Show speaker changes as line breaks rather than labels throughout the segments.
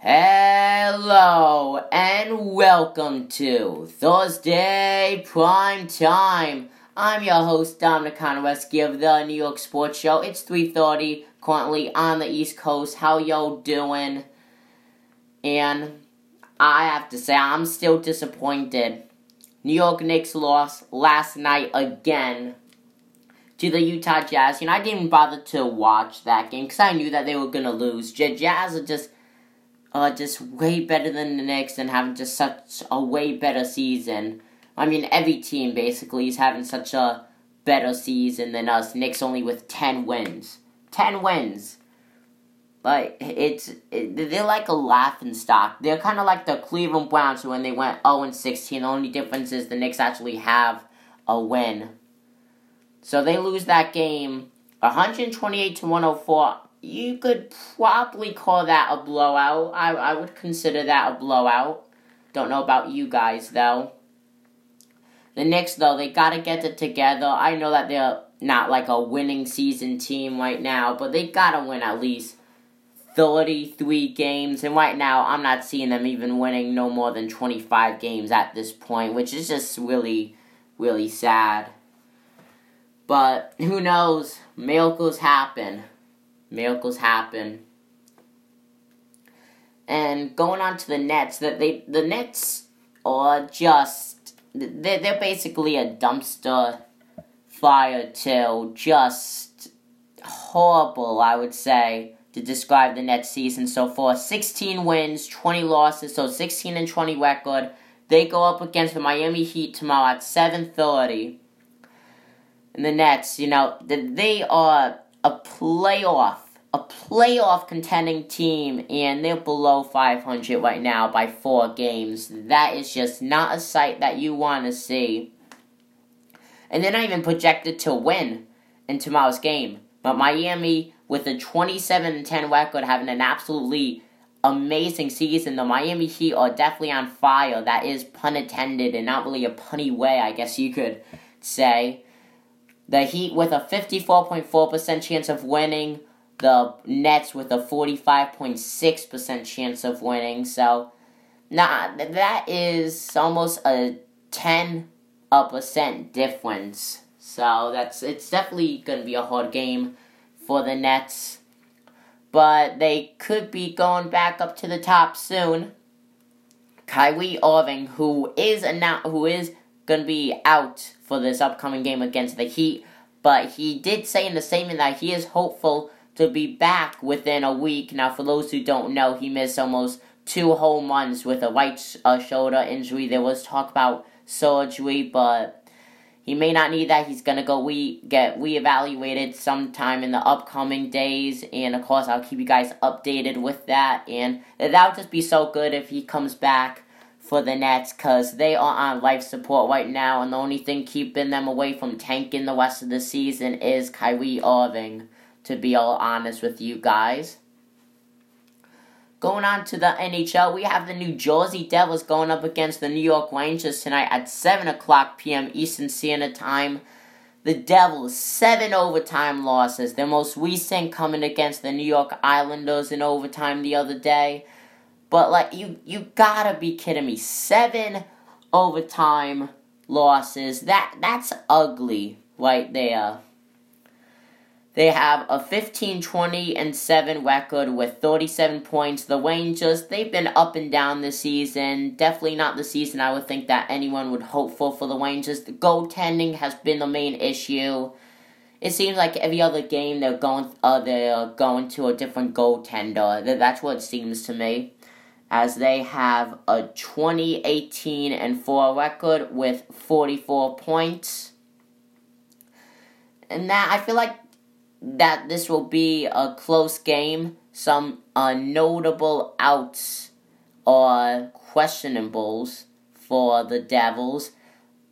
Hello and welcome to Thursday Prime Time. I'm your host Dominic Konoweski of the New York Sports Show. It's 3:30 currently on the East Coast. How y'all doing? And I have to say I'm still disappointed. New York Knicks lost last night again to the Utah Jazz. You know, I didn't bother to watch that game because I knew that they were gonna lose. Jazz are just, uh, just way better than the Knicks and having just such a way better season. I mean, every team basically is having such a better season than us. Knicks only with ten wins, ten wins. But it's it, they're like a laughing stock. They're kind of like the Cleveland Browns when they went 0 and 16. The only difference is the Knicks actually have a win. So they lose that game 128 to 104. You could probably call that a blowout. I, I would consider that a blowout. Don't know about you guys though. The Knicks though, they gotta get it together. I know that they're not like a winning season team right now, but they gotta win at least 33 games. And right now, I'm not seeing them even winning no more than 25 games at this point, which is just really, really sad. But who knows? Miracles happen. Miracles happen. And going on to the Nets, that they the Nets are just they're, they're basically a dumpster fire till just horrible, I would say, to describe the Nets season so far. 16 wins, 20 losses, so 16 and 20 record. They go up against the Miami Heat tomorrow at 7:30 and the Nets, you know, they are a playoff, a playoff contending team, and they're below 500 right now by four games. That is just not a sight that you want to see. And they're not even projected to win in tomorrow's game. But Miami, with a 27 10 record, having an absolutely amazing season. The Miami Heat are definitely on fire. That is pun intended, and not really a punny way, I guess you could say. The Heat with a 54.4% chance of winning. The Nets with a 45.6% chance of winning. So, nah, that is almost a 10 percent difference. So that's it's definitely gonna be a hard game for the Nets. But they could be going back up to the top soon. Kyrie Irving, who is now who is gonna be out for this upcoming game against the Heat, but he did say in the statement that he is hopeful to be back within a week. Now, for those who don't know, he missed almost two whole months with a right uh, shoulder injury. There was talk about surgery, but he may not need that. He's gonna go re- get reevaluated sometime in the upcoming days, and of course, I'll keep you guys updated with that. And that would just be so good if he comes back for the Nets because they are on life support right now, and the only thing keeping them away from tanking the rest of the season is Kyrie Irving, to be all honest with you guys. Going on to the NHL, we have the New Jersey Devils going up against the New York Rangers tonight at 7 o'clock p.m. Eastern Standard Time. The Devils, seven overtime losses. Their most recent coming against the New York Islanders in overtime the other day. But like you you gotta be kidding me. Seven overtime losses. That that's ugly right there. They have a 15 20 and 7 record with 37 points. The Rangers, they've been up and down this season. Definitely not the season I would think that anyone would hope for for the Rangers. The goaltending has been the main issue. It seems like every other game they're going uh, they're going to a different goaltender. That's what it seems to me as they have a 2018 and 4 record with 44 points. And that I feel like that this will be a close game. Some uh, notable outs or questionables for the Devils.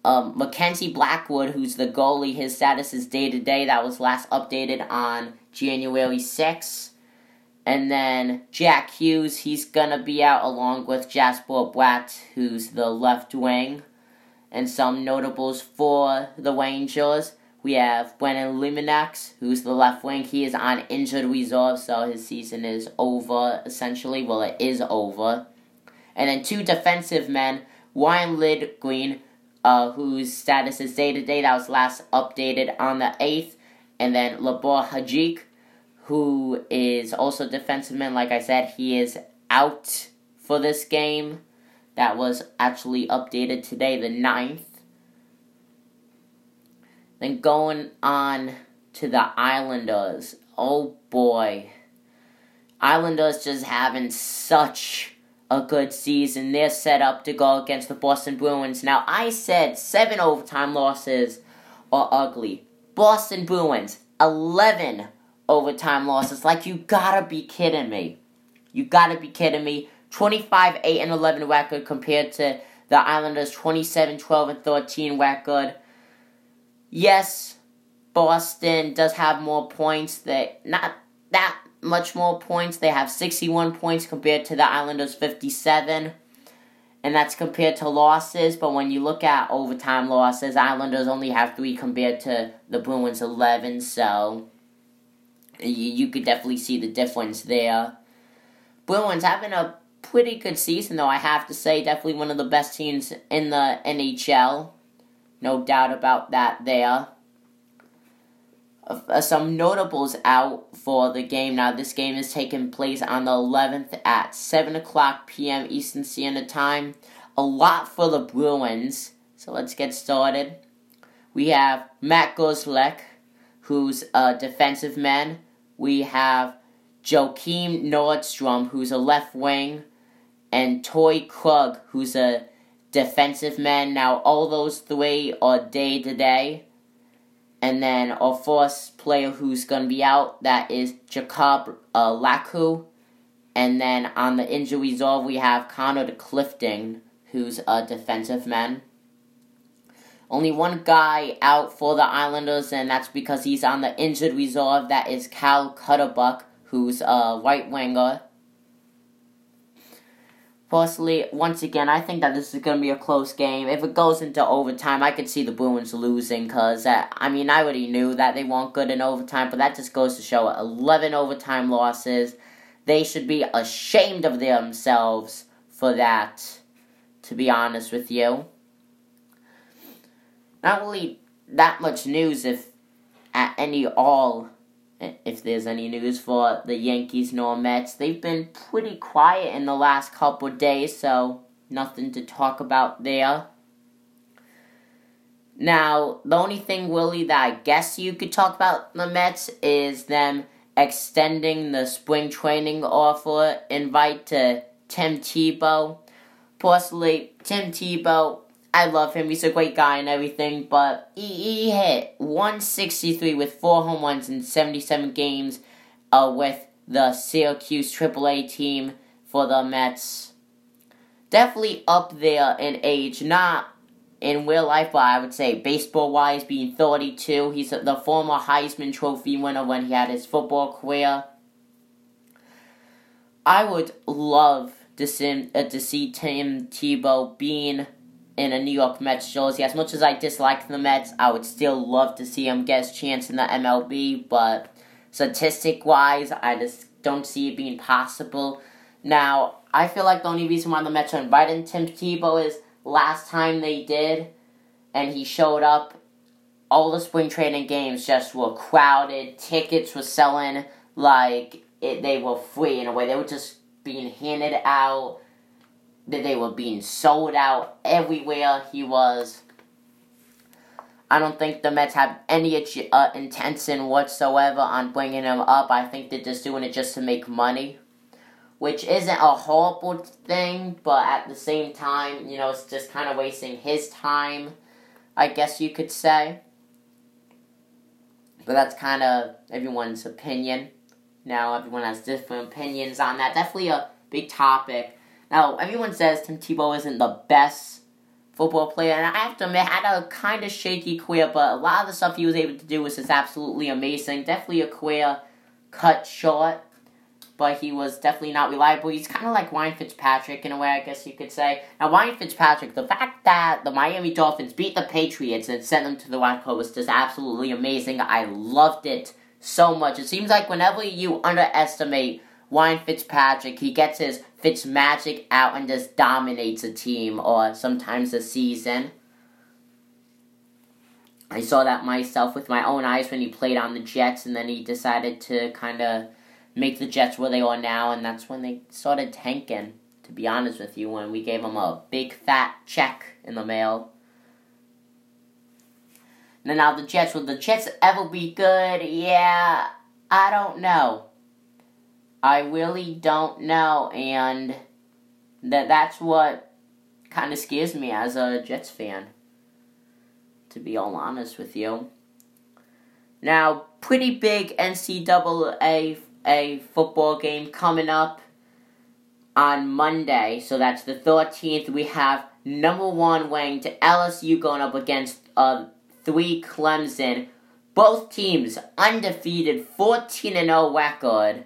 Um, Mackenzie Blackwood, who's the goalie, his status is day to day. That was last updated on January 6th. And then Jack Hughes, he's gonna be out along with Jesper Bratt, who's the left wing. And some notables for the Rangers. we have Brennan Liminax, who's the left wing. He is on injured reserve, so his season is over, essentially. Well, it is over. And then two defensive men, Ryan Lindgren, uh, whose status is day to day. That was last updated on the 8th. And then Libor Hajek, who is also defensive man. Like I said, he is out for this game. That was actually updated today, the 9th. Then going on to the Islanders. Oh boy. Islanders just having such a good season. They're set up to go against the Boston Bruins. Now, I said seven overtime losses are ugly. Boston Bruins, 11 overtime losses. Like, you gotta be kidding me. You gotta be kidding me. 25 8 and 11 record compared to the Islanders 27 12 and 13 record. Yes, Boston does have more points that not that much more points. They have 61 points compared to the Islanders 57. And that's compared to losses, but when you look at overtime losses, Islanders only have 3 compared to the Bruins 11, so you, you could definitely see the difference there. Bruins having a pretty good season, though, I have to say. Definitely one of the best teams in the NHL. No doubt about that there. Uh, some notables out for the game. Now, this game is taking place on the 11th at 7 o'clock p.m. Eastern Standard Time. A lot for the Bruins. So let's get started. We have Matt Grzelcyk, who's a defensive man. We have Joakim Nordstrom, who's a left wing and Torey Krug, who's a defensive man. Now, all those three are day to day. And then our fourth player who's going to be out, that is Jacob uh, Laku. And then on the injury reserve, we have Connor Clifton, who's a defensive man. Only one guy out for the Islanders, and that's because he's on the injured reserve. That is Cal Clutterbuck, who's a right winger. Personally, once again, I think that this is going to be a close game. If it goes into overtime, I could see the Bruins losing because, uh, I mean, I already knew that they weren't good in overtime, but that just goes to show 11 overtime losses. They should be ashamed of themselves for that, to be honest with you. Not really that much news, if at any all if there's any news for the Yankees nor Mets. They've been pretty quiet in the last couple days, so nothing to talk about there. Now, the only thing, Willie, that I guess you could talk about the Mets is them extending the spring training offer invite to Tim Tebow. Personally, Tim Tebow I love him. He's a great guy and everything, but he, he hit 163 with four home runs in 77 games uh, with the Syracuse AAA team for the Mets. Definitely up there in age, not in real life, but I would say baseball wise, being 32. He's the former Heisman Trophy winner when he had his football career. I would love to see, uh, to see Tim Tebow being in a New York Mets jersey. As much as I dislike the Mets, I would still love to see him get his chance in the MLB, but statistic wise, I just don't see it being possible. Now, I feel like the only reason why the Mets are inviting Tim Tebow is last time they did, and he showed up, all the spring training games just were crowded. Tickets were selling like it, they were free in a way. They were just being handed out that they were being sold out everywhere he was. I don't think the Mets have any uh, intention whatsoever on bringing him up. I think they're just doing it just to make money, which isn't a horrible thing, but at the same time, you know, it's just kind of wasting his time, I guess you could say. But that's kind of everyone's opinion. Now, everyone has different opinions on that. Definitely a big topic. Now, everyone says Tim Tebow isn't the best football player, and I have to admit, had a kind of shaky career, but a lot of the stuff he was able to do was just absolutely amazing. Definitely a career cut short, but he was definitely not reliable. He's kind of like Ryan Fitzpatrick in a way, I guess you could say. Now, Ryan Fitzpatrick, the fact that the Miami Dolphins beat the Patriots and sent them to the wild card was just absolutely amazing. I loved it so much. It seems like whenever you underestimate Ryan Fitzpatrick, he gets his Fitz magic out and just dominates a team or sometimes a season. I saw that myself with my own eyes when he played on the Jets, and then he decided to kind of make the Jets where they are now, and that's when they started tanking. To be honest with you, when we gave him a big fat check in the mail. And now the Jets, will the Jets ever be good? Yeah, I don't know. I really don't know, and that that's what kind of scares me as a Jets fan to be all honest with you. Now, pretty big NCAA a football game coming up on Monday, so that's the 13th. We have number one ranked LSU going up against uh, three Clemson. Both teams undefeated, 14 and 0 record.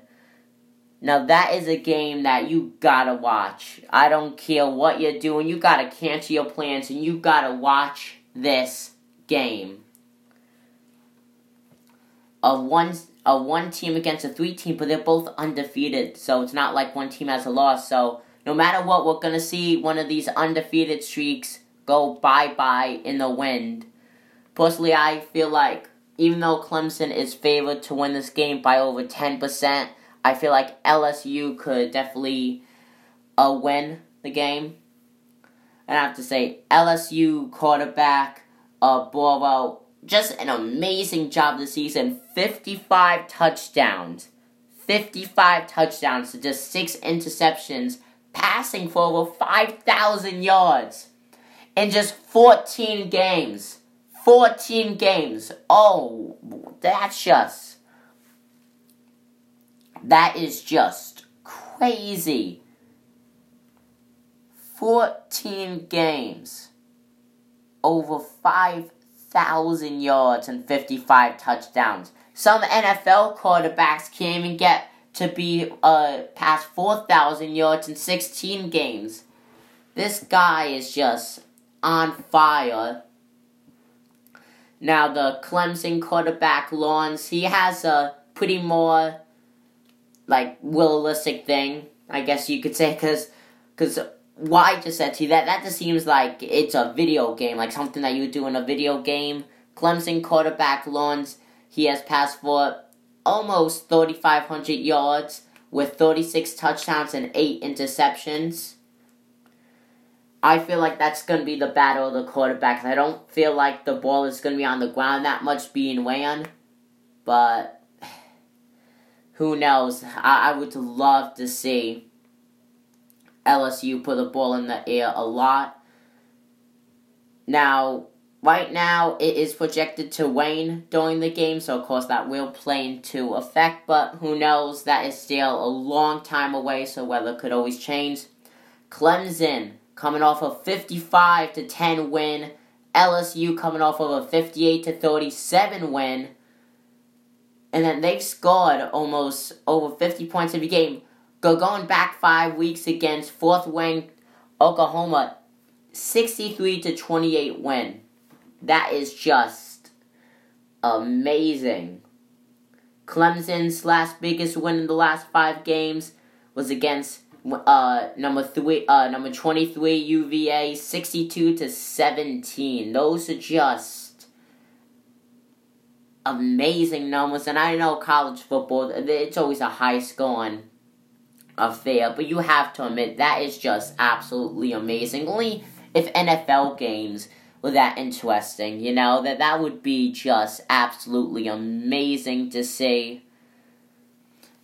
Now that is a game that you gotta watch. I don't care what you're doing, you gotta cancel your plans and you gotta watch this game a one a one team against a three team, but they're both undefeated, so it's not like one team has a loss. So no matter what, we're gonna see one of these undefeated streaks go bye bye in the wind. Personally, I feel like even though Clemson is favored to win this game by over ten percent, I feel like LSU could definitely uh, win the game. And I have to say, LSU quarterback uh, Burrow, just an amazing job this season. 55 touchdowns. 55 touchdowns to just 6 interceptions, passing for over 5,000 yards in just 14 games. 14 games. Oh, that's just. That is just crazy. 14 games over 5,000 yards and 55 touchdowns. Some NFL quarterbacks can't even get to be uh, past 4,000 yards in 16 games. This guy is just on fire. Now, the Clemson quarterback, Lawrence, he has a pretty more, like, realistic thing, I guess you could say, because cause why I just said to you that that just seems like it's a video game, like something that you do in a video game. Clemson quarterback Lawrence, he has passed for almost 3,500 yards with 36 touchdowns and 8 interceptions. I feel like that's going to be the battle of the quarterbacks. I don't feel like the ball is going to be on the ground that much being ran, but who knows? I, I would love to see LSU put the ball in the air a lot. Now, right now, it is projected to wane during the game, so of course that will play into effect, but who knows? That is still a long time away, so weather could always change. Clemson coming off a 55 to 10 win. LSU coming off of a 58 to 37 win. And then they've scored almost over 50 points every game. Go going back five weeks against fourth ranked Oklahoma, 63 to 28 win. That is just amazing. Clemson's last biggest win in the last five games was against uh, number three, uh, number 23 UVA, 62 to 17. Those are just amazing numbers. And I know college football, it's always a high scoring affair, but you have to admit that is just absolutely amazing. Only if NFL games were that interesting, you know, that that would be just absolutely amazing to see.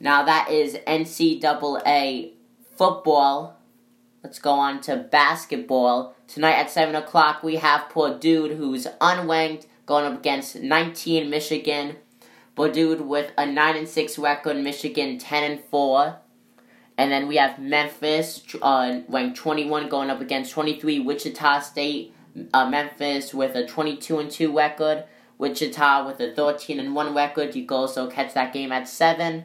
Now that is NCAA football. Let's go on to basketball. Tonight at 7 o'clock, we have Purdue, who's unranked, going up against 19 Michigan. Purdue with a 9 and 6 record, Michigan 10 and 4. And then we have Memphis, uh, ranked 21, going up against 23 Wichita State. Uh, Memphis with a 22 and 2 record. Wichita with a 13 and 1 record. You can also catch that game at 7.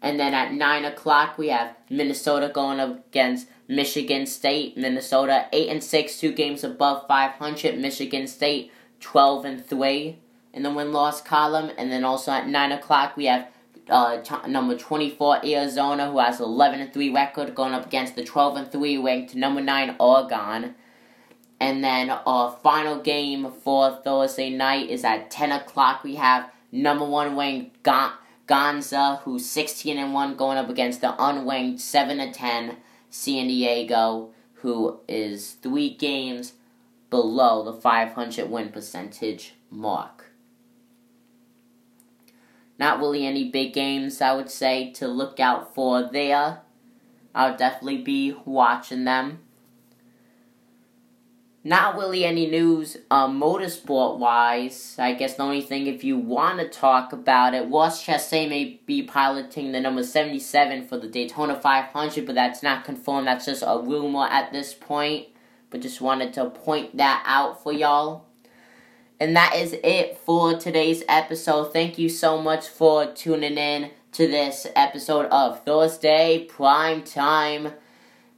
And then at 9 o'clock, we have Minnesota going up against Michigan State. Minnesota 8 and 6, two games above 500. Michigan State 12 and 3 in the win loss column. And then also at 9 o'clock, we have uh, t- number 24 Arizona, who has 11 and 3 record, going up against the 12 and 3 ranked number 9 Oregon. And then our final game for Thursday night is at 10 o'clock. We have number 1 ranked Gonza, who's 16 and 1, going up against the unranked 7 and 10 San Diego, who is three games below the 500 win percentage mark. Not really any big games, I would say, to look out for there. I'll definitely be watching them. Not really any news uh, motorsport wise. I guess the only thing, if you want to talk about it, Ross Chastain may be piloting the number 77 for the Daytona 500, but that's not confirmed. That's just a rumor at this point. But just wanted to point that out for y'all. And that is it for today's episode. Thank you so much for tuning in to this episode of Thursday Prime Time.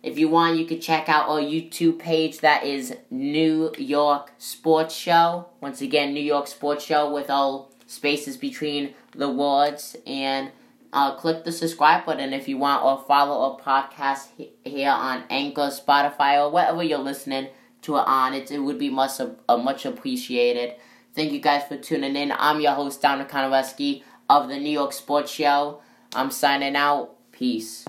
If you want, you can check out our YouTube page that is New York Sports Show. Once again, New York Sports Show with all spaces between the words. And uh, click the subscribe button if you want, or follow our podcast here on Anchor, Spotify, or wherever you're listening to it on. It, it would be much, uh, much appreciated. Thank you guys for tuning in. I'm your host, Dominic Konoweski of the New York Sports Show. I'm signing out. Peace.